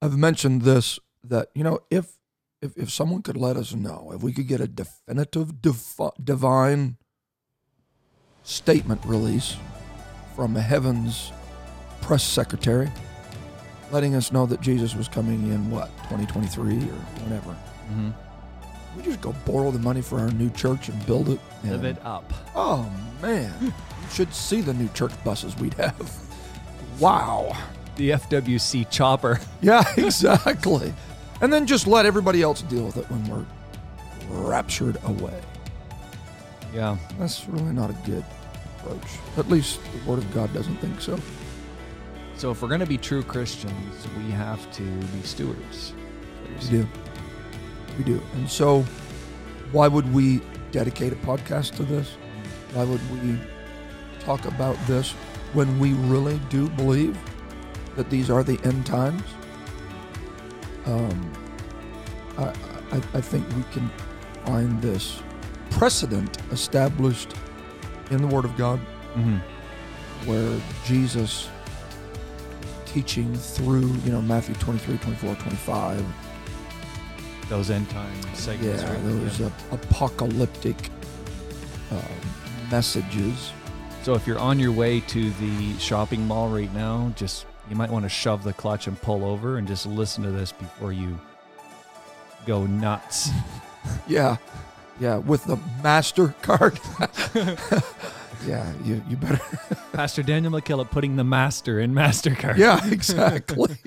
I've mentioned this that you know if if if someone could let us know if we could get a definitive defi- divine statement release from heaven's press secretary letting us know that Jesus was coming in what 2023 or whenever Mm-hmm. we just go borrow the money for our new church and build it And, Live it up. oh man you should see the new church buses we'd have wow The FWC chopper. Yeah, exactly. and then just let everybody else deal with it when we're raptured away. Yeah. That's really not a good approach. At least the Word of God doesn't think so. So if we're going to be true Christians, we have to be stewards. We do. We do. And so, why would we dedicate a podcast to this? Why would we talk about this when we really do believe that these are the end times? Um, I, I, I think we can find this precedent established in the Word of God Mm-hmm. where Jesus teaching through, you know, Matthew 23, 24, 25, Those end time segments. yeah, right? those uh, apocalyptic uh, messages. So if you're on your way to the shopping mall right now, just you might want to shove the clutch and pull over and just listen to this before you go nuts. Yeah, yeah, with the MasterCard. yeah, you, you better. Pastor Daniel McKillop putting the master in MasterCard. Yeah, exactly.